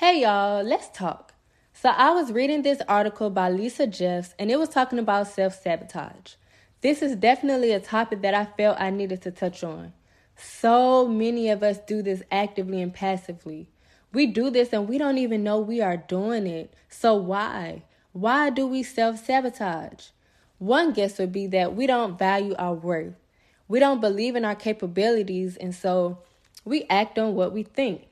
Hey y'all, let's talk. So I was reading this article by Lisa Jeffs and it was talking about self-sabotage. This is definitely a topic that I felt I needed to touch on. So many of us do this actively and passively. We do this and we don't even know we are doing it. So why? Why do we self-sabotage? One guess would be that we don't value our worth. We don't believe in our capabilities and so we act on what we think.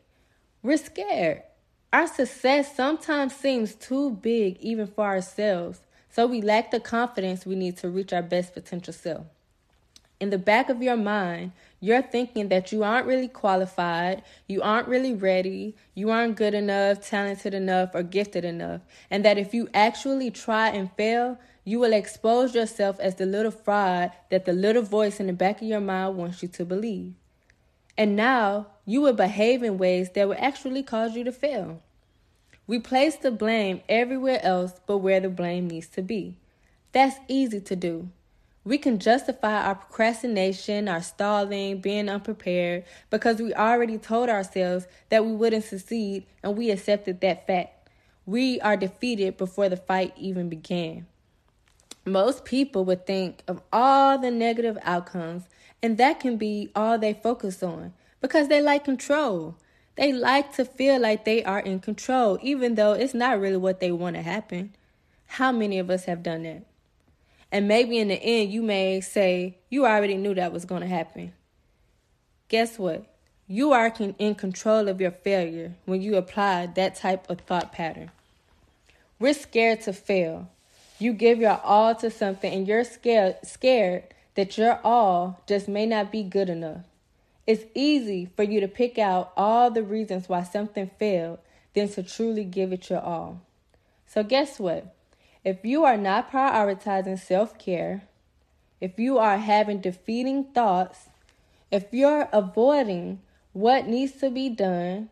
We're scared. Our success sometimes seems too big even for ourselves, so we lack the confidence we need to reach our best potential self. In the back of your mind, you're thinking that you aren't really qualified, you aren't really ready, you aren't good enough, talented enough, or gifted enough, and that if you actually try and fail, you will expose yourself as the little fraud that the little voice in the back of your mind wants you to believe. And now you will behave in ways that will actually cause you to fail. We place the blame everywhere else but where the blame needs to be. That's easy to do. We can justify our procrastination, our stalling, being unprepared because we already told ourselves that we wouldn't succeed and we accepted that fact. We are defeated before the fight even began. Most people would think of all the negative outcomes and that can be all they focus on because they like control. They like to feel like they are in control, even though it's not really what they want to happen. How many of us have done that? And maybe in the end, you may say, You already knew that was going to happen. Guess what? You are in control of your failure when you apply that type of thought pattern. We're scared to fail. You give your all to something and you're scared, scared that your all just may not be good enough. It's easy for you to pick out all the reasons why something failed than to truly give it your all. So, guess what? If you are not prioritizing self care, if you are having defeating thoughts, if you're avoiding what needs to be done,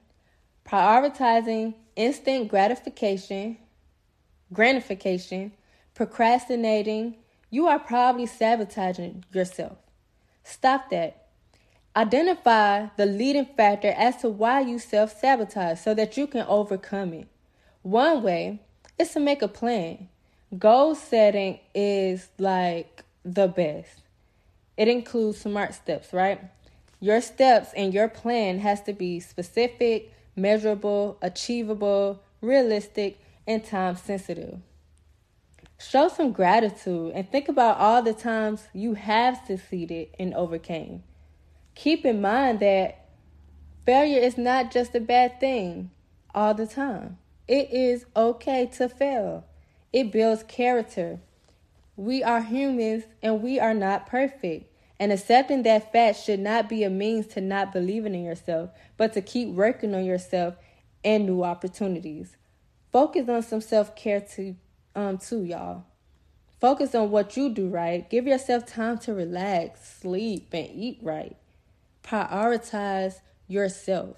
prioritizing instant gratification, gratification, procrastinating, you are probably sabotaging yourself. Stop that. Identify the leading factor as to why you self sabotage so that you can overcome it. One way is to make a plan. Goal setting is like the best. It includes smart steps, right? Your steps and your plan has to be specific, measurable, achievable, realistic, and time sensitive. Show some gratitude and think about all the times you have succeeded and overcame. Keep in mind that failure is not just a bad thing all the time. It is okay to fail. It builds character. We are humans and we are not perfect. And accepting that fact should not be a means to not believing in yourself, but to keep working on yourself and new opportunities. Focus on some self care to um too, y'all. Focus on what you do right. Give yourself time to relax, sleep, and eat right. Prioritize yourself.